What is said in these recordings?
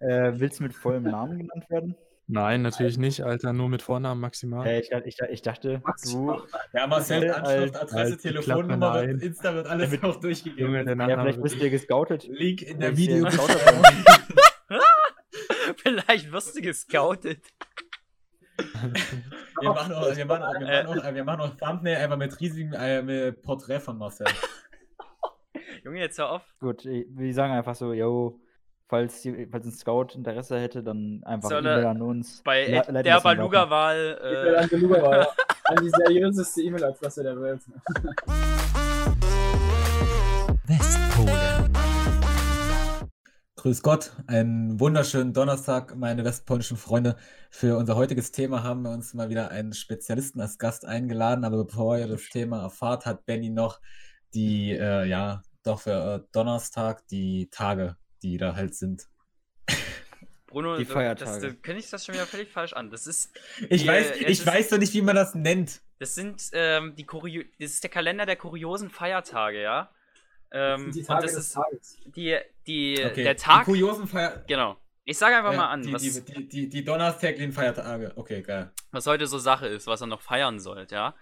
Äh, willst du mit vollem Namen genannt werden? Nein, natürlich nicht, Alter, nur mit Vornamen maximal. Äh, ich, ich, ich dachte, du. Ja, Marcel, Äh, Anschrift, Adresse, als Telefonnummer, Klappe, wird. Insta wird alles Mit- noch durchgegeben. Junge, der Ja, Nachname vielleicht wird bist du ja gescoutet. Link in der Video. Vielleicht wirst du gescoutet. Wir machen auch, wir machen auch, wir machen auch, wir machen auch Thumbnail einfach mit riesigem äh, mit Porträt von Marcel. Junge, jetzt hör auf. Gut, wir sagen einfach so, yo, falls, die, falls ein Scout Interesse hätte, dann einfach Soll E-Mail er an uns. Bei Le- der. Baluga-Wahl. E-Mail Äh, an ja an die seriöseste E-Mail-Adresse der Welt. Westpolen. Grüß Gott, einen wunderschönen Donnerstag, meine westpolnischen Freunde. Für unser heutiges Thema haben wir uns mal wieder einen Spezialisten als Gast eingeladen, aber bevor ihr das Thema erfahrt, hat Benny noch die, äh, ja, doch für äh, Donnerstag die Tage, die da halt sind. Bruno, Die Feiertage. Das, du kündigst das schon wieder völlig falsch an. Das ist, Ich Die, weiß, äh, ich weiß doch nicht, wie man das nennt. das sind ähm, die Kurio das ist der Kalender der kuriosen Feiertage, ja. Ähm, die und Tage das des ist Tages. die, die, Okay, der Tag. Die kuriosen Feier Genau. Ich sage einfach ja, mal an, die, was, die, die, die, die donnerstäglichen Feiertage. Okay, geil. was heute so Sache ist, was er noch feiern sollte, ja.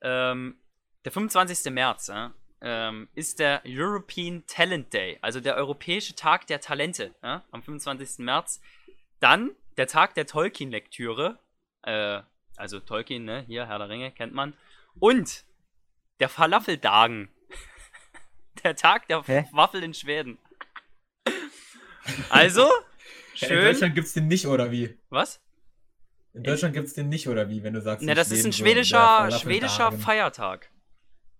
Ähm, der 25. März, ja, ähm, ist der European Talent Day, also der europäische Tag der Talente, ja, am 25. März. Dann der Tag der Tolkien-Lektüre, äh, also Tolkien, ne, hier, Herr der Ringe, kennt man. Und der Falafeldagen, der Tag der Hä? Waffel in Schweden. Also, In schön. Deutschland gibt es den nicht, oder wie? Was? In Deutschland gibt es den nicht, oder wie, wenn du sagst, Na, in das ist ein schwedischer, schwedischer Feiertag.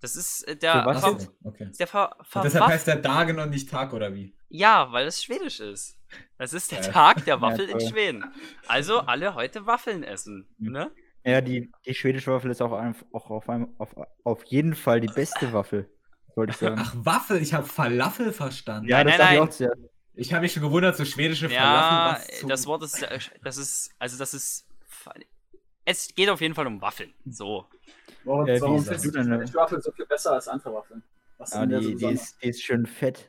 Das ist äh, der. Für was okay. der Ver, Ver, deshalb Waff- heißt der Dagen und nicht Tag, oder wie? Ja, weil es schwedisch ist. Das ist der Geil. Tag der Waffel in toll. Schweden. Also alle heute Waffeln essen. Ne? Ja, die, die schwedische Waffel ist auch, einf- auch auf, einem, auf, auf jeden Fall die beste Waffel, wollte ich sagen. Ach, Waffel, ich habe Falafel verstanden. ja, nein, das nein, sag ich nein. auch sehr. Ich habe mich schon gewundert, so schwedische Ja, Falafel. was zum- das Wort ist. äh, Das ist. Also, das ist. Es geht auf jeden Fall um Waffeln. So. Warum, Äh, wie warum ist findest das? du deine Waffel so viel besser als andere Waffeln? Was Ja, sind denn die, so die, ist, die ist schön fett.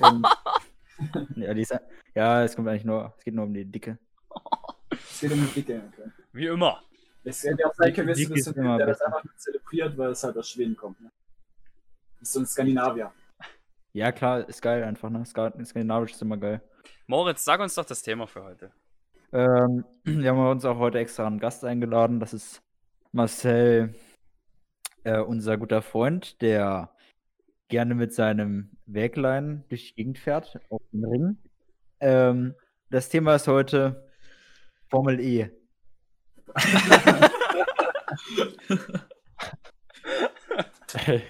Und, ja, die ist, ja, es kommt eigentlich nur, es geht nur um die Dicke. Es geht um die Dicke. Okay. Wie immer. Es hätte auch sein können, dass der das besser. einfach nur zelebriert, weil es halt aus Schweden kommt. Ne? Das ist so ein Skandinavier. Ja, klar, ist geil einfach, ne? Ska- Skandinavisch ist immer geil. Moritz, sag uns doch das Thema für heute. Ähm, wir haben uns auch heute extra einen Gast eingeladen. Das ist Marcel, äh, unser guter Freund, der gerne mit seinem Wäglein durch die Gegend fährt, auf dem Ring. Ähm, das Thema ist heute Formel E. Wir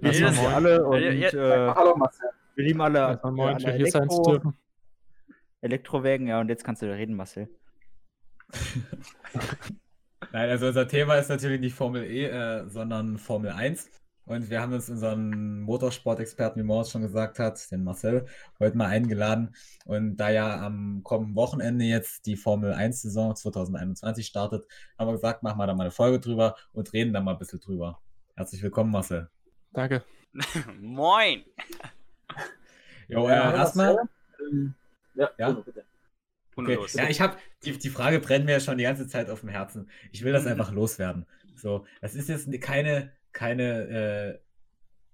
Ja, lieben das- sie alle und ja, ja, äh, Hallo Marcel. wir lieben alle, äh, moin, alle hier sein zu dürfen. Elektrowägen. Ja, und jetzt kannst du reden, Marcel. Nein, also unser Thema ist natürlich nicht Formel E, äh, sondern Formel 1. Und wir haben uns unseren Motorsport-Experten, wie Moritz schon gesagt hat, den Marcel, heute mal eingeladen. Und da ja am kommenden Wochenende jetzt die Formel 1-Saison 2021 startet, haben wir gesagt, machen wir da mal eine Folge drüber und reden da mal ein bisschen drüber. Herzlich willkommen, Marcel. Danke. Moin! Jo, Ja, äh, erstmal. Ähm, ja, Ja? Bitte. Okay. Ja, ich habe die, die Frage brennt mir ja schon die ganze Zeit auf dem Herzen. Ich will das einfach loswerden. So, das ist jetzt keine, keine äh,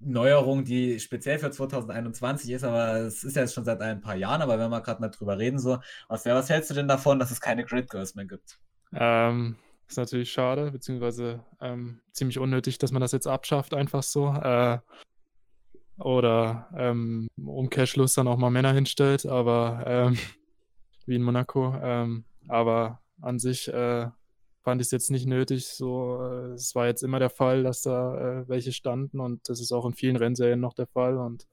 Neuerung, die speziell für 2021 ist, aber es ist ja jetzt schon seit ein paar Jahren, aber wenn wir gerade mal drüber reden, so, was, was hältst du denn davon, dass es keine Grid Girls mehr gibt? Ähm, ist natürlich schade, beziehungsweise ähm, ziemlich unnötig, dass man das jetzt abschafft, einfach so. Äh, oder ähm, Umkehrschluss dann auch mal Männer hinstellt, aber ähm, wie in Monaco. Ähm, aber an sich äh, fand ich es jetzt nicht nötig. So, äh, es war jetzt immer der Fall, dass da äh, welche standen und das ist auch in vielen Rennserien noch der Fall. Und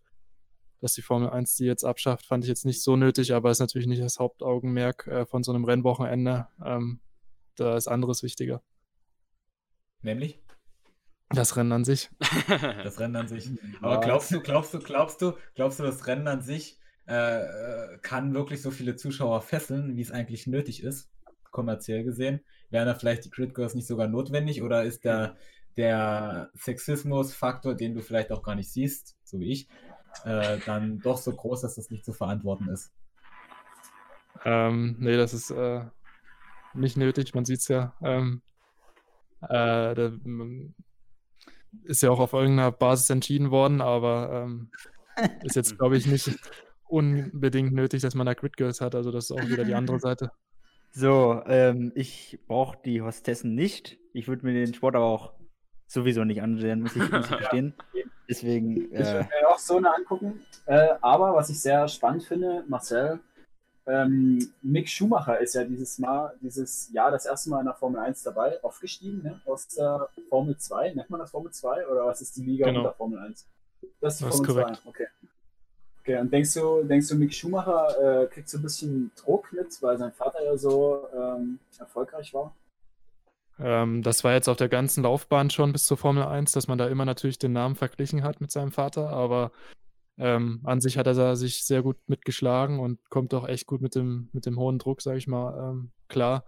dass die Formel 1 die jetzt abschafft, fand ich jetzt nicht so nötig, aber ist natürlich nicht das Hauptaugenmerk äh, von so einem Rennwochenende. Ähm, da ist anderes wichtiger. Nämlich Das Rennen an sich. das Rennen an sich. Aber glaubst du, glaubst du, glaubst du, glaubst du, das Rennen an sich äh, äh, kann wirklich so viele Zuschauer fesseln, wie es eigentlich nötig ist, kommerziell gesehen? Wären da vielleicht die Grid Girls nicht sogar notwendig oder ist der, der Sexismus-Faktor, den du vielleicht auch gar nicht siehst, so wie ich, äh, dann doch so groß, dass das nicht zu verantworten ist? Ähm, nee, das ist äh, nicht nötig, man sieht es ja. Ähm, äh, da, ist ja auch auf irgendeiner Basis entschieden worden, aber ähm, ist jetzt, glaube ich, nicht unbedingt nötig, dass man da Grid Girls hat. Also das ist auch wieder die andere Seite. So, ähm, ich brauche die Hostessen nicht. Ich würde mir den Sport aber auch sowieso nicht ansehen, muss ich, muss ich verstehen. Deswegen. Ich würde mir auch so eine angucken. Äh, aber was ich sehr spannend finde, Marcel, ähm, Mick Schumacher ist ja dieses Mal, dieses Jahr das erste Mal in der Formel 1 dabei, aufgestiegen, ne? Aus der Formel 2. Nennt man das Formel 2 oder was ist die Liga Genau. unter Formel 1? Das ist die Das ist Formel korrekt. 2. Okay. Okay, und denkst du, denkst du, Mick Schumacher äh, kriegt so ein bisschen Druck mit, weil sein Vater ja so ähm, erfolgreich war? Ähm, das war jetzt auf der ganzen Laufbahn schon bis zur Formel 1, dass man da immer natürlich den Namen verglichen hat mit seinem Vater, aber ähm, an sich hat er sich sehr gut mitgeschlagen und kommt auch echt gut mit dem, mit dem hohen Druck, sage ich mal, ähm, klar.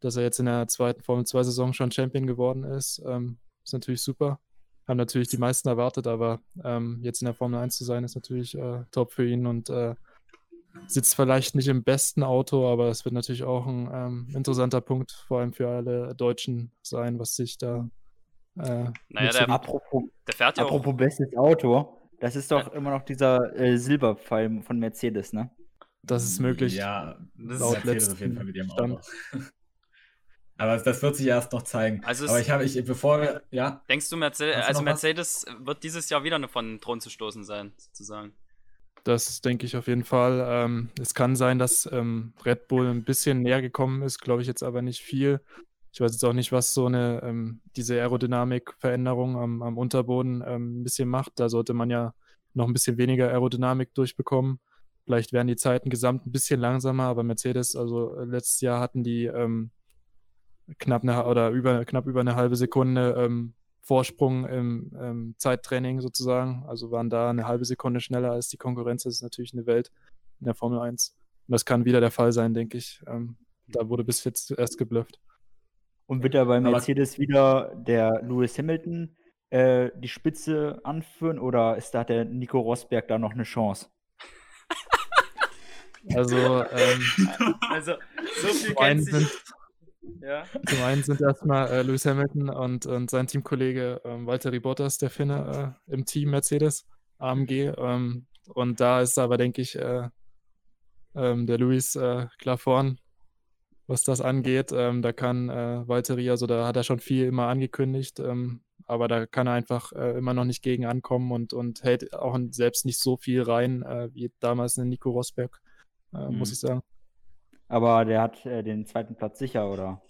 Dass er jetzt in der zweiten Formel 2-Saison schon Champion geworden ist, ähm, ist natürlich super. Haben natürlich die meisten erwartet, aber ähm, jetzt in der Formel 1 zu sein, ist natürlich äh, top für ihn und äh, sitzt vielleicht nicht im besten Auto, aber es wird natürlich auch ein ähm, interessanter Punkt, vor allem für alle Deutschen sein, was sich da. Äh, Naja, der- apropos, Der fährt ja auch. apropos bestes Auto, das ist doch immer noch dieser äh, Silberpfeil von Mercedes, ne? das ist möglich. Ja, Das laut ist Mercedes auf jeden Fall mit ihrem. Auto. Aber das wird sich erst noch zeigen. Also Aber ich habe, ich, bevor wir, ja, Denkst du, Mercedes, also was? Mercedes wird dieses Jahr wieder eine von den Thron zu stoßen sein, sozusagen? Das denke ich auf jeden Fall. Ähm, es kann sein, dass ähm, Red Bull ein bisschen näher gekommen ist, glaube ich jetzt aber nicht viel. Ich weiß jetzt auch nicht, was so eine ähm, diese Aerodynamik-Veränderung am, am Unterboden ähm, ein bisschen macht. Da sollte man ja noch ein bisschen weniger Aerodynamik durchbekommen. Vielleicht wären die Zeiten gesamt ein bisschen langsamer, aber Mercedes, also äh, letztes Jahr hatten die ähm, knapp eine oder über knapp über eine halbe Sekunde ähm, Vorsprung im ähm, Zeittraining sozusagen. Also waren da eine halbe Sekunde schneller als die Konkurrenz. Das ist natürlich eine Welt in der Formel 1. Und das kann wieder der Fall sein, denke ich. Ähm, da wurde bis jetzt erst geblufft. Und wird da bei Aber- Mercedes wieder der Lewis Hamilton äh, die Spitze anführen oder ist da hat der Nico Rosberg da noch eine Chance? Also ähm, Also, so viel kennt sich. Ja. zum einen sind erstmal äh, Lewis Hamilton und, und sein Teamkollege ähm, Valtteri Bottas, der Finne, äh, im Team Mercedes, AMG. Ähm, und da ist aber, denke ich, äh, ähm, der Lewis äh, klar vorn, was das angeht. Ähm, da kann äh, Valtteri, also da hat er schon viel immer angekündigt, ähm, aber da kann er einfach äh, immer noch nicht gegen ankommen und, und hält auch selbst nicht so viel rein, äh, wie damals in Nico Rosberg, äh, muss Mhm. ich sagen. Aber der hat äh, den zweiten Platz sicher, oder?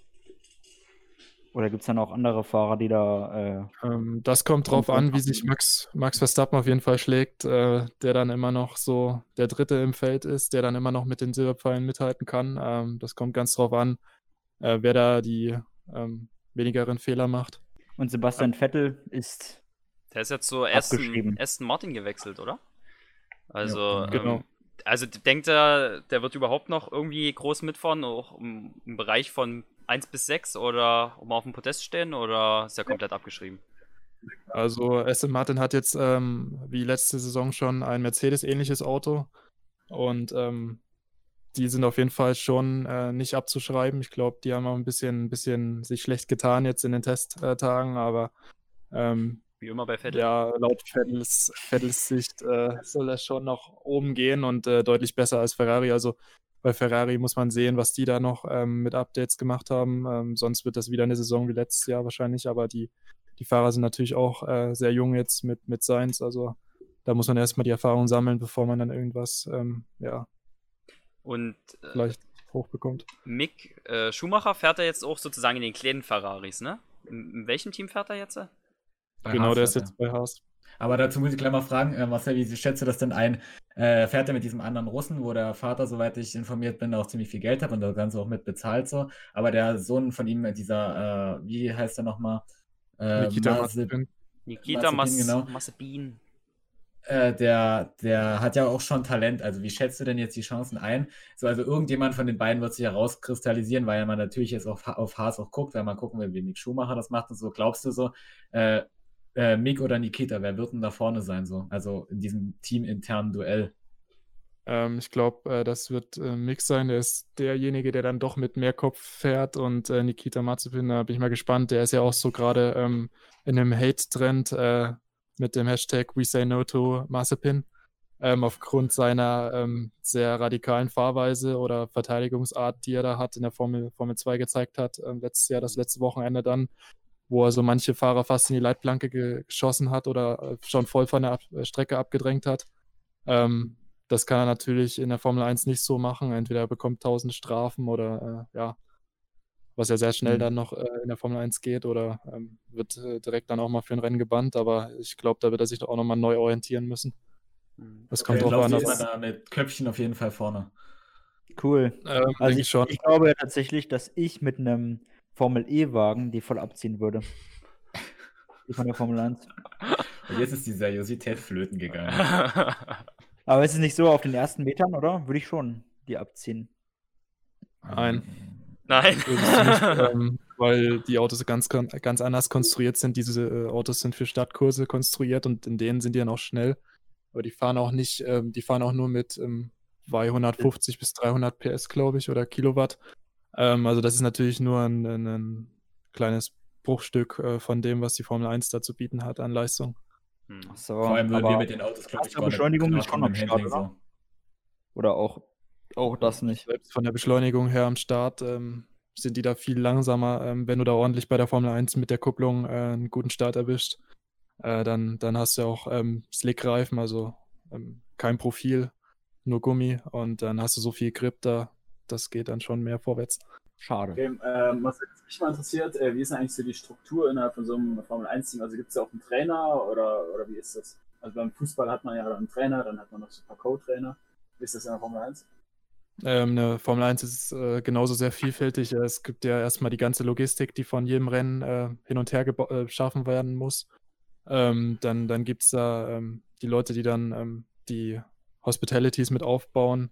Oder gibt es dann auch andere Fahrer, die da. Äh, Ähm, das kommt drauf an, wie sich Max, Max Verstappen auf jeden Fall schlägt, äh, der dann immer noch so der Dritte im Feld ist, der dann immer noch mit den Silberpfeilen mithalten kann. Ähm, das kommt ganz drauf an, äh, wer da die ähm, wenigeren Fehler macht. und Sebastian Vettel ist. Der ist jetzt zu Aston, Abgeschrieben. Aston Martin gewechselt, oder? Also, Ja, genau. Also denkt er, der wird überhaupt noch irgendwie groß mitfahren, auch im, im Bereich von 1 bis 6 oder um auf dem Podest stehen oder ist er komplett abgeschrieben? Also Aston Martin hat jetzt ähm, wie letzte Saison schon ein Mercedes-ähnliches Auto und ähm, die sind auf jeden Fall schon äh, nicht abzuschreiben. Ich glaube, die haben auch ein bisschen, ein bisschen sich schlecht getan jetzt in den Testtagen, aber ähm, Wie immer bei Vettel. Ja, laut Vettels, Vettels Sicht äh, soll das schon noch oben gehen und äh, deutlich besser als Ferrari. Also bei Ferrari muss man sehen, was die da noch ähm, mit Updates gemacht haben. Ähm, sonst wird das wieder eine Saison wie letztes Jahr wahrscheinlich. Aber die, die Fahrer sind natürlich auch äh, sehr jung jetzt mit, mit Sainz. Also da muss man erstmal die Erfahrung sammeln, bevor man dann irgendwas ähm, ja, Und äh, vielleicht hochbekommt. Mick äh, Schumacher fährt er jetzt auch sozusagen in den kleinen Ferraris, ne? In, in welchem Team fährt er jetzt? Bei genau, Haas der ist jetzt bei Haas. Aber dazu muss ich gleich mal fragen, äh, Marcel, wie schätzt du das denn ein? Äh, fährt er mit diesem anderen Russen, wo der Vater, soweit ich informiert bin, auch ziemlich viel Geld hat und das Ganze auch mit bezahlt so. Aber der Sohn von ihm, dieser, äh, wie heißt er nochmal? Äh, Nikita Mazep- Mazepin. Nikita Mazepin, genau. Mazepin. äh, der, der hat ja auch schon Talent. Also wie schätzt du denn jetzt die Chancen ein? So, also irgendjemand von den beiden wird sich herauskristallisieren, weil man natürlich jetzt auf, auf Haas auch guckt, weil man gucken will, wie Mick Schumacher das macht und so. Glaubst du so, äh, äh, Mick oder Nikita, wer wird denn da vorne sein so? Also in diesem teaminternen Duell. Ähm, ich glaube, äh, das wird äh, Mix sein. Der ist derjenige, der dann doch mit mehr Kopf fährt. Und äh, Nikita Mazepin, da bin ich mal gespannt. Der ist ja auch so gerade ähm, in einem Hate-Trend äh, mit dem Hashtag We Say No to Mazepin. Ähm, aufgrund seiner ähm, sehr radikalen Fahrweise oder Verteidigungsart, die er da hat in der Formel, Formel 2 gezeigt hat, ähm, letztes Jahr, das letzte Wochenende dann, wo er so manche Fahrer fast in die Leitplanke geschossen hat oder äh, schon voll von der Ab Strecke abgedrängt hat. Ähm, das kann er natürlich in der Formel 1 nicht so machen. Entweder er bekommt tausend Strafen oder äh, ja, was ja sehr schnell mhm. dann noch äh, in der Formel 1 geht oder ähm, wird äh, direkt dann auch mal für ein Rennen gebannt. Aber ich glaube, da wird er sich auch nochmal neu orientieren müssen. Mhm. Das kommt okay, drauf an. Ist da mit Köpfchen auf jeden Fall vorne. Cool. Ähm, also ich, ich, glaube tatsächlich, dass ich mit einem Formel E-Wagen die voll abziehen würde. Die von der Formel 1. Und jetzt ist die Seriosität flöten gegangen. Aber ist es nicht so auf den ersten Metern, oder? Würde ich schon die abziehen. Nein. Nein. Nicht, ähm, weil die Autos ganz, ganz anders konstruiert sind. Diese äh, Autos sind für Stadtkurse konstruiert und in denen sind die dann auch schnell. Aber die fahren auch nicht, ähm, die fahren auch nur mit ähm, 250 bis 300 PS, glaube ich, oder Kilowatt. Ähm, also das ist natürlich nur ein, ein, ein kleines Bruchstück äh, von dem, was die Formel 1 da zu bieten hat an Leistung. Hm. So, Vor allem würden wir mit den Autos, glaube ich, Beschleunigung ist schon am Start, oder? So. Oder auch, auch das nicht. Selbst von der Beschleunigung her am Start ähm, sind die da viel langsamer. Ähm, wenn du da ordentlich bei der Formel 1 mit der Kupplung äh, einen guten Start erwischt, äh, dann, dann hast du auch ähm, Slick-Reifen, also ähm, kein Profil, nur Gummi und dann hast du so viel Grip da, das geht dann schon mehr vorwärts. Schade. Okay, äh, was mich mal interessiert, äh, wie ist denn eigentlich so die Struktur innerhalb von so einem Formel-1-Team? Also gibt es da auch einen Trainer oder, oder wie ist das? Also beim Fußball hat man ja einen Trainer, dann hat man noch so ein paar Co-Trainer. Wie ist das in der Formel 1? Ähm, eine Formel 1 ist äh, genauso sehr vielfältig. Es gibt ja erstmal die ganze Logistik, die von jedem Rennen äh, hin und her geschaffen äh, werden muss. Ähm, dann dann gibt es da ähm, die Leute, die dann ähm, die Hospitalities mit aufbauen.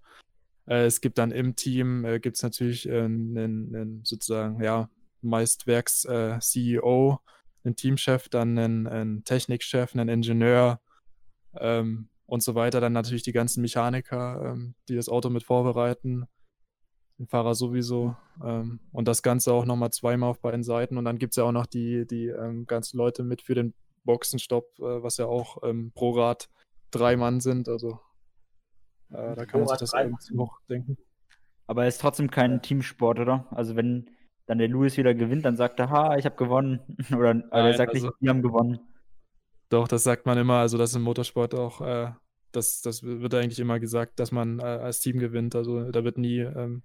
Äh, es gibt dann im Team, äh, gibt es natürlich einen, einen, sozusagen, ja, meist Werks-CEO, äh, einen Teamchef, dann einen, einen Technikchef, einen Ingenieur ähm, und so weiter. Dann natürlich die ganzen Mechaniker, ähm, die das Auto mit vorbereiten, den Fahrer sowieso. Ähm, und das Ganze auch nochmal zweimal auf beiden Seiten. Und dann gibt es ja auch noch die, die ähm, ganzen Leute mit für den Boxenstopp, äh, was ja auch ähm, pro Rad drei Mann sind. Also äh, da kann man sich das irgendwie noch denken. Aber es ist trotzdem kein Teamsport, oder? Also wenn dann der Lewis wieder gewinnt, dann sagt er, ha, ich habe gewonnen. oder Nein, er sagt also, nicht, wir haben gewonnen. Doch, das sagt man immer. Also das ist im Motorsport auch, äh, das, das wird eigentlich immer gesagt, dass man äh, als Team gewinnt. Also da wird nie ähm,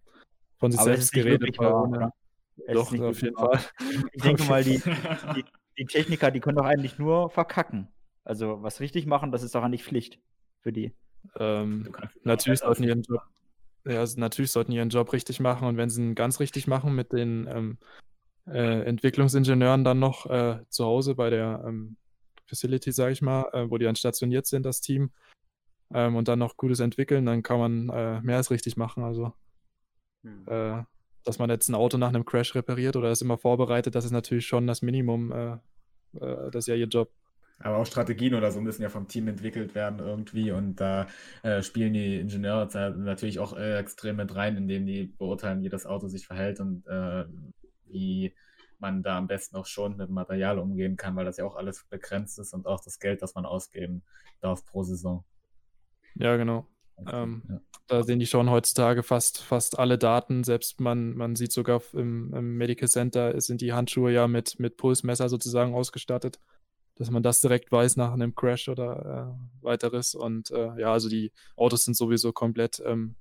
von sich Aber selbst geredet. Wahr, oder? Doch, auf jeden Fall. Ich denke mal, die, die, die Techniker, die können doch eigentlich nur verkacken. Also was richtig machen, das ist doch eigentlich Pflicht für die. Ähm, natürlich sollten ihren Job, ja, natürlich sollten ihren Job richtig machen und wenn sie ihn ganz richtig machen mit den ähm, äh, Entwicklungsingenieuren dann noch äh, zu Hause bei der ähm, Facility, sage ich mal, äh, wo die dann stationiert sind, das Team, ähm, und dann noch Gutes entwickeln, dann kann man äh, mehr als richtig machen. Also, hm. Äh, dass man jetzt ein Auto nach einem Crash repariert oder es immer vorbereitet, das ist natürlich schon das Minimum. Äh, das ist ja ihr Job. Aber auch Strategien oder so müssen ja vom Team entwickelt werden irgendwie und da äh, spielen die Ingenieure natürlich auch äh, extrem mit rein, indem die beurteilen, wie das Auto sich verhält und äh, wie man da am besten auch schon mit Material umgehen kann, weil das ja auch alles begrenzt ist und auch das Geld, das man ausgeben darf pro Saison. Ja, genau. Ähm, ja. Da sehen die schon heutzutage fast, fast alle Daten. Selbst man, man sieht sogar im, im Medical Center sind die Handschuhe ja mit, mit Pulsmesser sozusagen ausgestattet dass man das direkt weiß nach einem Crash oder äh, weiteres. Und äh, ja, also die Autos sind sowieso komplett ähm,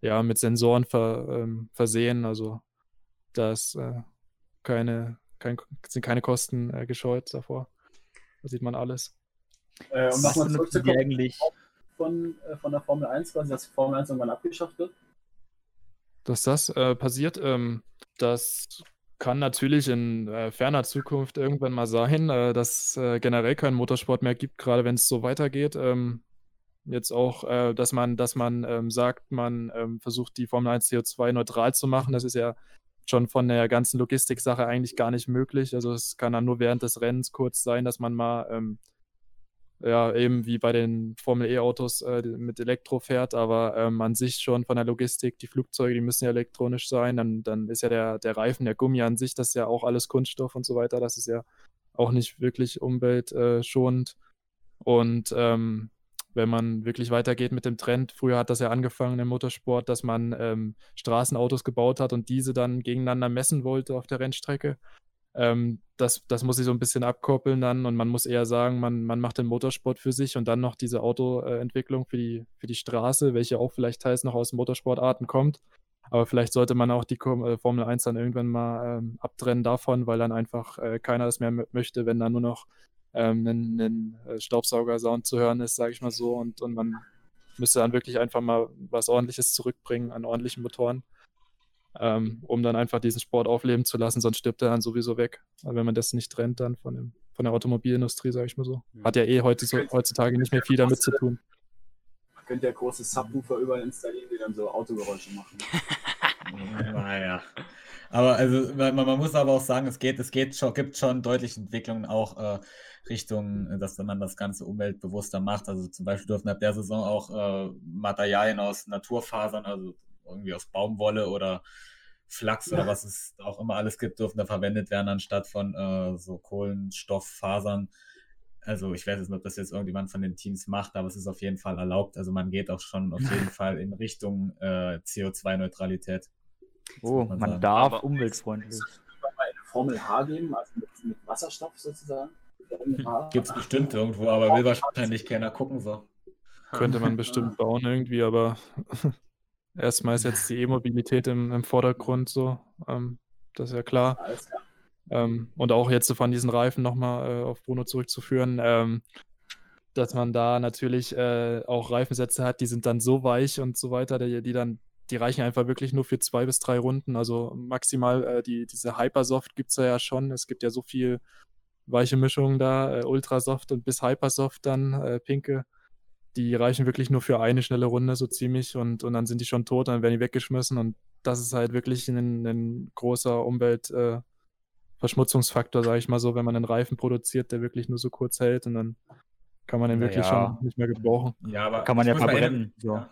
ja, mit Sensoren ver, ähm, versehen. Also da äh, keine, kein, sind keine Kosten äh, gescheut davor. Da sieht man alles. Äh, und nochmal zurückzukommen eigentlich von, äh, von der Formel 1, quasi, dass die Formel 1 irgendwann abgeschafft wird? Dass das äh, passiert, ähm, das kann natürlich in äh, ferner Zukunft irgendwann mal sein, äh, dass äh, generell kein Motorsport mehr gibt, gerade wenn es so weitergeht. Ähm, jetzt auch, äh, dass man, dass man ähm, sagt, man ähm, versucht die Formel 1 CO2 neutral zu machen. Das ist ja schon von der ganzen Logistik-Sache eigentlich gar nicht möglich. Also es kann dann nur während des Rennens kurz sein, dass man mal ähm, ja, eben wie bei den Formel E-Autos äh, mit Elektro fährt, aber ähm, an sich schon von der Logistik, die Flugzeuge, die müssen ja elektronisch sein, dann, dann ist ja der, der Reifen, der Gummi an sich, das ist ja auch alles Kunststoff und so weiter, das ist ja auch nicht wirklich umweltschonend. Und ähm, wenn man wirklich weitergeht mit dem Trend, früher hat das ja angefangen im Motorsport, dass man ähm, Straßenautos gebaut hat und diese dann gegeneinander messen wollte auf der Rennstrecke. Ähm, das, das muss ich so ein bisschen abkoppeln dann und man muss eher sagen, man, man macht den Motorsport für sich und dann noch diese Autoentwicklung für die, für die Straße, welche auch vielleicht teils noch aus Motorsportarten kommt. Aber vielleicht sollte man auch die äh, Formel 1 dann irgendwann mal ähm, abtrennen davon, weil dann einfach äh, keiner das mehr möchte, wenn dann nur noch ähm, ein, ein äh, Staubsauger-Sound zu hören ist, sage ich mal so. Und, und man müsste dann wirklich einfach mal was Ordentliches zurückbringen an ordentlichen Motoren ähm, um dann einfach diesen Sport aufleben zu lassen, sonst stirbt er dann sowieso weg. Aber wenn man das nicht trennt dann von, dem, von der Automobilindustrie, sage ich mal so. Mhm. Hat ja eh heute so, heutzutage nicht mehr viel damit zu tun. Man könnte ja große Subwoofer überall installieren, die dann so Autogeräusche machen. naja. Aber also man, man, muss aber auch sagen, es geht, es geht schon, gibt schon deutliche Entwicklungen auch äh, Richtung, dass man das Ganze umweltbewusster macht. Also zum Beispiel dürfen ab der Saison auch äh, Materialien aus Naturfasern, also irgendwie aus Baumwolle oder Flachs ja. oder was es auch immer alles gibt, dürfen da verwendet werden, anstatt von äh, so Kohlenstofffasern. Also ich weiß jetzt nicht, ob das jetzt irgendjemand von den Teams macht, aber es ist auf jeden Fall erlaubt. Also man geht auch schon auf jeden Fall in Richtung äh, CO2-Neutralität. Oh, man, man darf aber umweltfreundlich. Eine Formel H geben, also mit, mit Wasserstoff sozusagen. Gibt es bestimmt irgendwo, aber will wahrscheinlich keiner gucken so. Könnte man bestimmt bauen irgendwie, aber Erstmal ist jetzt die E-Mobilität im, im, Vordergrund so, ähm, das ist ja klar. Ähm, und auch jetzt von diesen Reifen nochmal äh, auf Bruno zurückzuführen, ähm, dass man da natürlich äh, auch Reifensätze hat, die sind dann so weich und so weiter, die, die dann, die reichen einfach wirklich nur für zwei bis drei Runden. Also maximal äh, die, diese Hypersoft gibt es ja schon. Es gibt ja so viel weiche Mischungen da, äh, Ultrasoft und bis Hypersoft dann, äh, pinke die reichen wirklich nur für eine schnelle Runde so ziemlich und, und dann sind die schon tot, dann werden die weggeschmissen und das ist halt wirklich ein, ein großer Umweltverschmutzungsfaktor, äh, sage ich mal so, wenn man einen Reifen produziert, der wirklich nur so kurz hält und dann kann man den naja. wirklich schon nicht mehr gebrauchen. Ja, aber kann man ja verbrennen. So. Ja.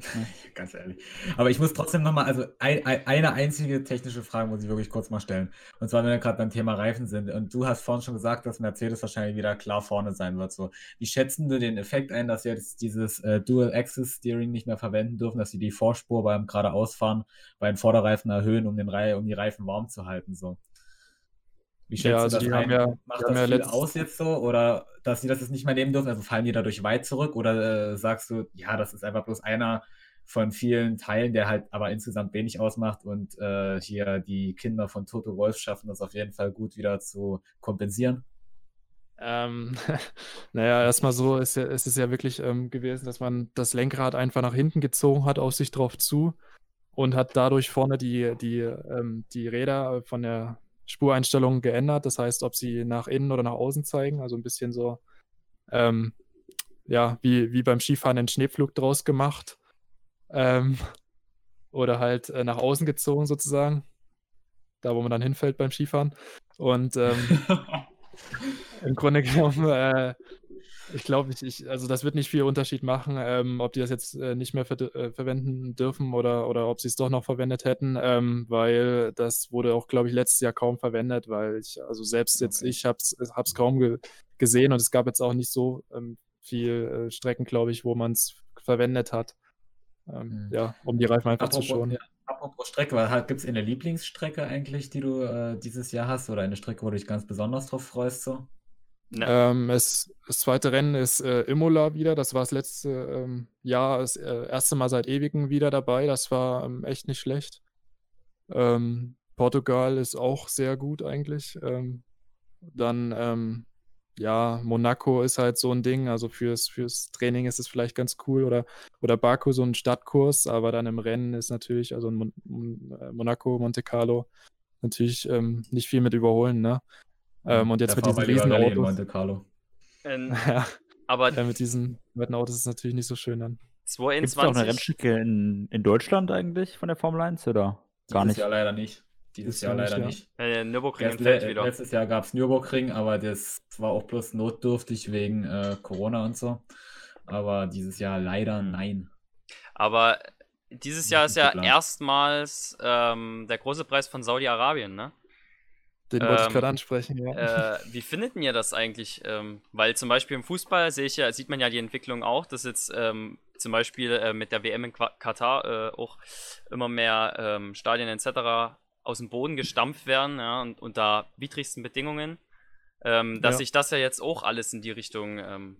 Ganz ehrlich. Aber ich muss trotzdem nochmal, also ein, ein, eine einzige technische Frage muss ich wirklich kurz mal stellen. Und zwar, wenn wir gerade beim Thema Reifen sind. Und du hast vorhin schon gesagt, dass Mercedes wahrscheinlich wieder klar vorne sein wird. So, wie schätzen du den Effekt ein, dass wir jetzt dieses äh, Dual-Axis-Steering nicht mehr verwenden dürfen, dass sie die Vorspur beim geradeausfahren bei den Vorderreifen erhöhen, um, den Re um die Reifen warm zu halten? So. Wie schätzt ja, also du das ein? Ja, Macht das ja viel aus jetzt so? Oder dass sie das jetzt nicht mehr nehmen dürfen? Also fallen die dadurch weit zurück? Oder äh, sagst du, ja, das ist einfach bloß einer von vielen Teilen, der halt aber insgesamt wenig ausmacht und äh, hier die Kinder von Toto Wolf schaffen das auf jeden Fall gut wieder zu kompensieren? Ähm, naja, erstmal so ist, ja, ist es ja wirklich ähm, gewesen, dass man das Lenkrad einfach nach hinten gezogen hat, auf sich drauf zu und hat dadurch vorne die, die, ähm, die Räder von der Spureinstellungen geändert. Das heißt, ob sie nach innen oder nach außen zeigen. Also ein bisschen so, ähm, ja, wie, wie beim Skifahren einen Schneepflug draus gemacht. Ähm, oder halt äh, nach außen gezogen sozusagen. Da, wo man dann hinfällt beim Skifahren. Und ähm, im Grunde genommen äh, ich glaube, ich, ich, also das wird nicht viel Unterschied machen, ähm, ob die das jetzt äh, nicht mehr ver äh, verwenden dürfen oder, oder ob sie es doch noch verwendet hätten, ähm, weil das wurde auch, glaube ich, letztes Jahr kaum verwendet, weil ich, also selbst jetzt ich habe es kaum ge gesehen und es gab jetzt auch nicht so ähm, viel äh, Strecken, glaube ich, wo man es verwendet hat. Mhm. Ja, um die Reifen einfach apropos, zu schonen. Ja, apropos Strecke, gibt es eine Lieblingsstrecke eigentlich, die du äh, dieses Jahr hast oder eine Strecke, wo du dich ganz besonders drauf freust? So? Ähm, es, das zweite Rennen ist äh, Imola wieder. Das war das letzte ähm, Jahr, das äh, erste Mal seit Ewigen wieder dabei. Das war ähm, echt nicht schlecht. Ähm, Portugal ist auch sehr gut eigentlich. Ähm, dann, ähm, ja, Monaco ist halt so ein Ding. Also fürs, fürs Training ist es vielleicht ganz cool. Oder, oder Baku so ein Stadtkurs. Aber dann im Rennen ist natürlich, also Mon äh, Monaco, Monte Carlo, natürlich nicht viel mit überholen. Ne? Ähm, und jetzt mit diesen Riesenautos. Monte Carlo. Ähm, ja, aber ja, mit diesen weiten Autos ist es natürlich nicht so schön dann. 22. Gibt es auch eine Rennstrecke in, in Deutschland eigentlich von der Formel 1 oder gar nicht? Ja, leider nicht. Dieses Ist Jahr leider ja. nicht. Äh, Nürburgring Erst le wieder. letztes Jahr gab es Nürburgring, aber das war auch bloß notdürftig wegen äh, Corona und so. Aber dieses Jahr leider nein. Aber dieses Jahr ist ja geplant. erstmals ähm, der große Preis von Saudi-Arabien, ne? Den wollte ich Ähm, gerade ansprechen, ja. Äh, wie findet ihr das eigentlich? Ähm, weil zum Beispiel im Fußball sehe ich ja, sieht man ja die Entwicklung auch, dass jetzt ähm, zum Beispiel äh, mit der WM in Qua- Katar äh, auch immer mehr ähm, Stadien etc. aus dem Boden gestampft werden, ja, und unter widrigsten Bedingungen. Ähm, dass Ja. sich das ja jetzt auch alles in die Richtung ähm,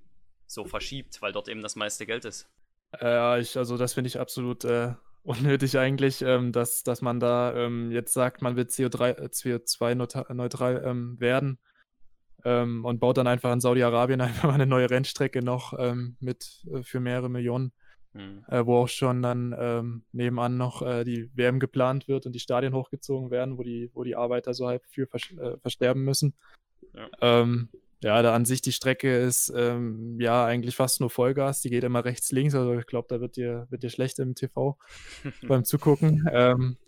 so verschiebt, weil dort eben das meiste Geld ist. Äh, Ja, ich, also das finde ich absolut äh, unnötig eigentlich, ähm, dass, dass man da ähm, jetzt sagt, man will CO3, äh, CO2-neutral ähm, werden ähm, und baut dann einfach in Saudi-Arabien einfach mal eine neue Rennstrecke noch ähm, mit äh, für mehrere Millionen, Hm. äh, wo auch schon dann ähm, nebenan noch äh, die WM geplant wird und die Stadien hochgezogen werden, wo die, wo die Arbeiter so halb für vers äh, versterben müssen. Ja. Ja, da an sich die Strecke ist ähm, ja eigentlich fast nur Vollgas. Die geht immer rechts, links. Also ich glaube, da wird dir, wird dir schlecht im TV beim Zugucken. Ähm,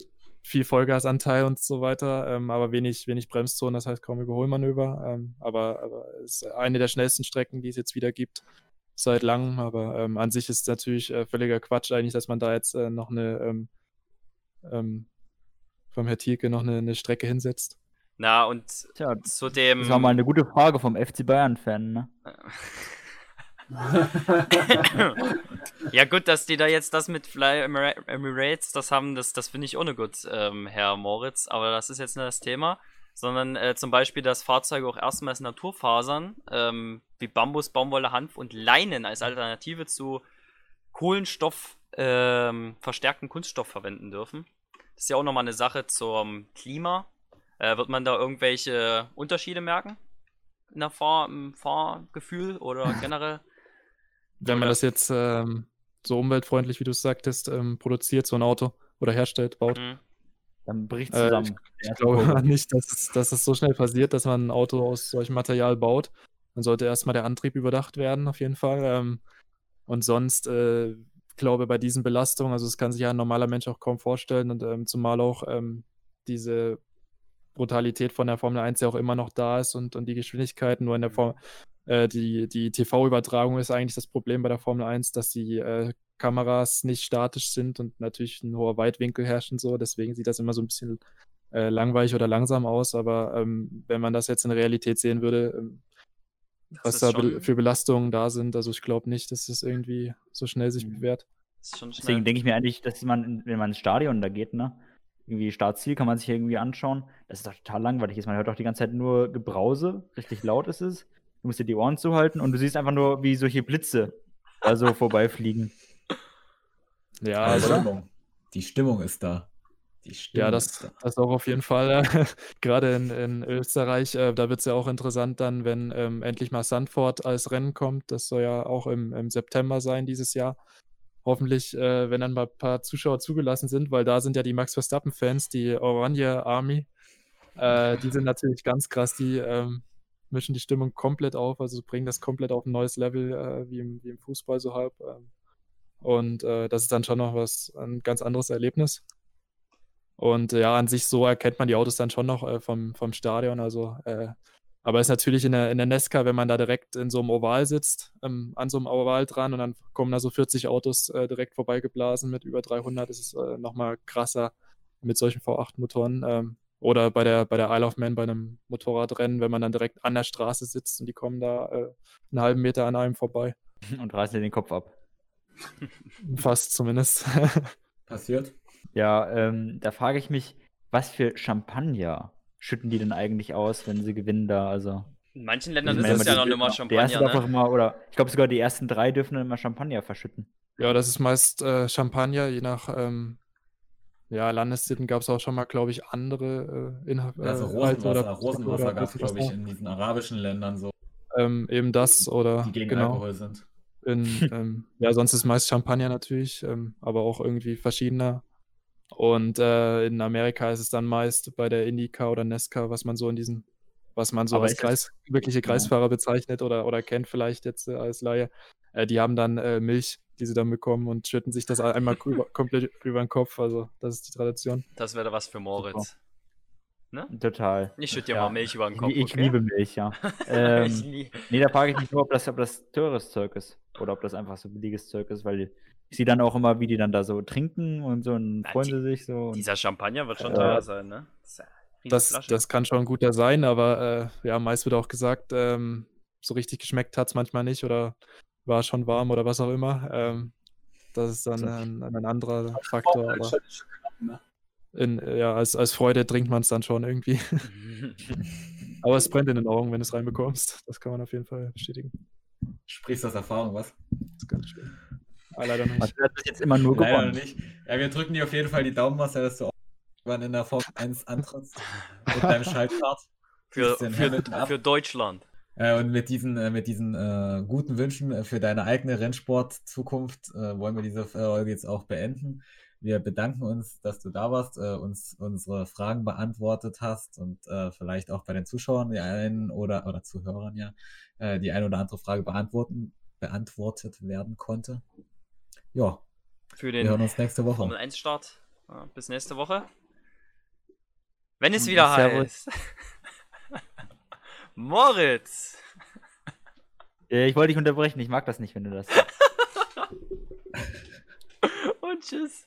viel Vollgasanteil und so weiter, ähm, aber wenig, wenig Bremszonen, das heißt kaum Überholmanöver. Ähm, aber, aber es ist eine der schnellsten Strecken, die es jetzt wieder gibt seit langem. Aber ähm, an sich ist es natürlich äh, völliger Quatsch eigentlich, dass man da jetzt äh, noch eine ähm, ähm, vom Herr Thielke noch eine, eine Strecke hinsetzt. Na, und Tja, zu dem. das war mal eine gute Frage vom FC Bayern-Fan, ne? ja, gut, dass die da jetzt das mit Fly Emira- Emirates, das haben, das, das finde ich ohne gut, ähm, Herr Moritz, aber das ist jetzt nicht das Thema. Sondern äh, zum Beispiel, dass Fahrzeuge auch erstmals Naturfasern ähm, wie Bambus, Baumwolle, Hanf und Leinen als Alternative zu Kohlenstoff ähm, verstärkten Kunststoff verwenden dürfen. Das ist ja auch nochmal eine Sache zum Klima. Äh, wird man da irgendwelche Unterschiede merken? In der Fahr im Fahrgefühl oder generell? Wenn man Oder- das jetzt ähm, so umweltfreundlich, wie du es sagtest, ähm, produziert, so ein Auto oder herstellt, baut. Hm. Dann bricht Äh, zusammen. Ich glaube nicht, dass es, dass es so schnell passiert, dass man ein Auto aus solchem Material baut. Dann sollte erstmal der Antrieb überdacht werden, auf jeden Fall. Ähm, und sonst, äh, ich glaube, bei diesen Belastungen, also das kann sich ja ein normaler Mensch auch kaum vorstellen und ähm, zumal auch ähm, diese Brutalität von der Formel 1 ja auch immer noch da ist und, und die Geschwindigkeiten nur in der Form, äh, die, die TV-Übertragung ist eigentlich das Problem bei der Formel 1, dass die äh, Kameras nicht statisch sind und natürlich ein hoher Weitwinkel herrscht und so. Deswegen sieht das immer so ein bisschen äh, langweilig oder langsam aus. Aber ähm, wenn man das jetzt in der Realität sehen würde, ähm, was da schon- be für Belastungen da sind, also ich glaube nicht, dass das irgendwie so schnell sich Mhm. bewährt. Deswegen denke ich mir eigentlich, dass man, wenn man ins Stadion da geht, ne? Irgendwie Startziel kann man sich irgendwie anschauen. Das ist doch total langweilig. ist. Man hört doch die ganze Zeit nur Gebrause. Richtig laut ist es. Du musst dir die Ohren zuhalten und du siehst einfach nur, wie solche Blitze da so vorbeifliegen. Ja, also, Stimmung. Die Stimmung ist da. Die Stimmung ja, ist das, da. das auch auf jeden Fall. Äh, Gerade in, in Österreich, äh, da wird es ja auch interessant dann, wenn ähm, endlich mal Sandford als Rennen kommt. Das soll ja auch im, im September sein dieses Jahr. Hoffentlich, äh, wenn dann mal ein paar Zuschauer zugelassen sind, weil da sind ja die Max Verstappen-Fans, die Oranje Army. Äh, die sind natürlich ganz krass, die ähm, mischen die Stimmung komplett auf, also bringen das komplett auf ein neues Level, äh, wie, im, wie im Fußball so halb. Ähm, und äh, das ist dann schon noch was, ein ganz anderes Erlebnis. Und ja, an sich so erkennt man die Autos dann schon noch äh, vom, vom Stadion. Also, äh, aber ist natürlich in der, in der Nesca, wenn man da direkt in so einem Oval sitzt, ähm, an so einem Oval dran und dann kommen da so 40 Autos äh, direkt vorbeigeblasen mit über 300, ist es äh, nochmal krasser mit solchen V8-Motoren. Ähm, oder bei der, bei der Isle of Man, bei einem Motorradrennen, wenn man dann direkt an der Straße sitzt und die kommen da äh, einen halben Meter an einem vorbei. und reißen dir den Kopf ab. Fast zumindest. Passiert. Ja, ähm, da frage ich mich, was für Champagner schütten die denn eigentlich aus, wenn sie gewinnen da? Also, In manchen Ländern ich ist es ja noch immer Der erste Champagner, darf ne? immer, oder ich glaube sogar die ersten drei dürfen dann immer Champagner verschütten. Ja, das ist meist äh, Champagner, je nach ähm, ja, Landessitten gab es auch schon mal, glaube ich, andere äh, Inhalt. Also äh, Rosenwasser, oder- Rosenwasser gab es, glaube ich, in diesen arabischen Ländern so, Ähm, eben das oder die gegen genau. Alkohol sind. In, ähm, ja, sonst ist meist Champagner natürlich, ähm, aber auch irgendwie verschiedener. Und äh, in Amerika ist es dann meist bei der Indica oder Nesca, was man so in diesen, was man so Aber als ist das- Kreis, wirkliche Ja. Kreisfahrer bezeichnet oder, oder kennt vielleicht jetzt äh, als Laie. Äh, die haben dann äh, Milch, die sie dann bekommen und schütten sich das einmal über, komplett über den Kopf. Also das ist die Tradition. Das wäre was für Moritz. Ne? Total. Ich schütte dir Ja. mal Milch über den Kopf. Ich, ich okay? liebe Milch, ja. ähm, nee, da frage ich mich nur, ob das, ob das teures Zeug ist. Oder ob das einfach so billiges Zeug ist, weil ich sehe dann auch immer, wie die dann da so trinken und so und Na, freuen die- sie sich so. Und Dieser Champagner wird schon Ja. teuer sein, ne? Das, Das, kann schon guter sein, aber äh, ja, meist wird auch gesagt, ähm, so richtig geschmeckt hat es manchmal nicht oder war schon warm oder was auch immer. Ähm, das ist dann ein, ein anderer Faktor. Aber ne? in, ja, als, als Freude trinkt man es dann schon irgendwie. Aber es brennt in den Augen, wenn du es reinbekommst. Das kann man auf jeden Fall bestätigen. Sprichst aus Erfahrung, was? Das ist ganz schön. Ah, leider nicht. Hat bis jetzt immer nur Leider gewonnen. nicht. Ja, wir drücken dir auf jeden Fall die Daumen, Marcel, dass du auch irgendwann in der Formel 1 antrittst. mit deinem Schaltstart. für, für, für Deutschland. Äh, und mit diesen, äh, mit diesen äh, guten Wünschen äh, für deine eigene Rennsport-Zukunft äh, wollen wir diese Folge jetzt auch beenden. Wir bedanken uns, dass du da warst, äh, uns unsere Fragen beantwortet hast und äh, vielleicht auch bei den Zuschauern die einen oder, oder Zuhörern ja äh, die eine oder andere Frage beantworten, beantwortet werden konnte. Ja, Für wir den hören uns nächste Woche. Formel 1 Start. Ja, Bis nächste Woche. Wenn es Mm, wieder Servus. heißt. Moritz! Ich wollte dich unterbrechen, ich mag das nicht, wenn du das. Und tschüss.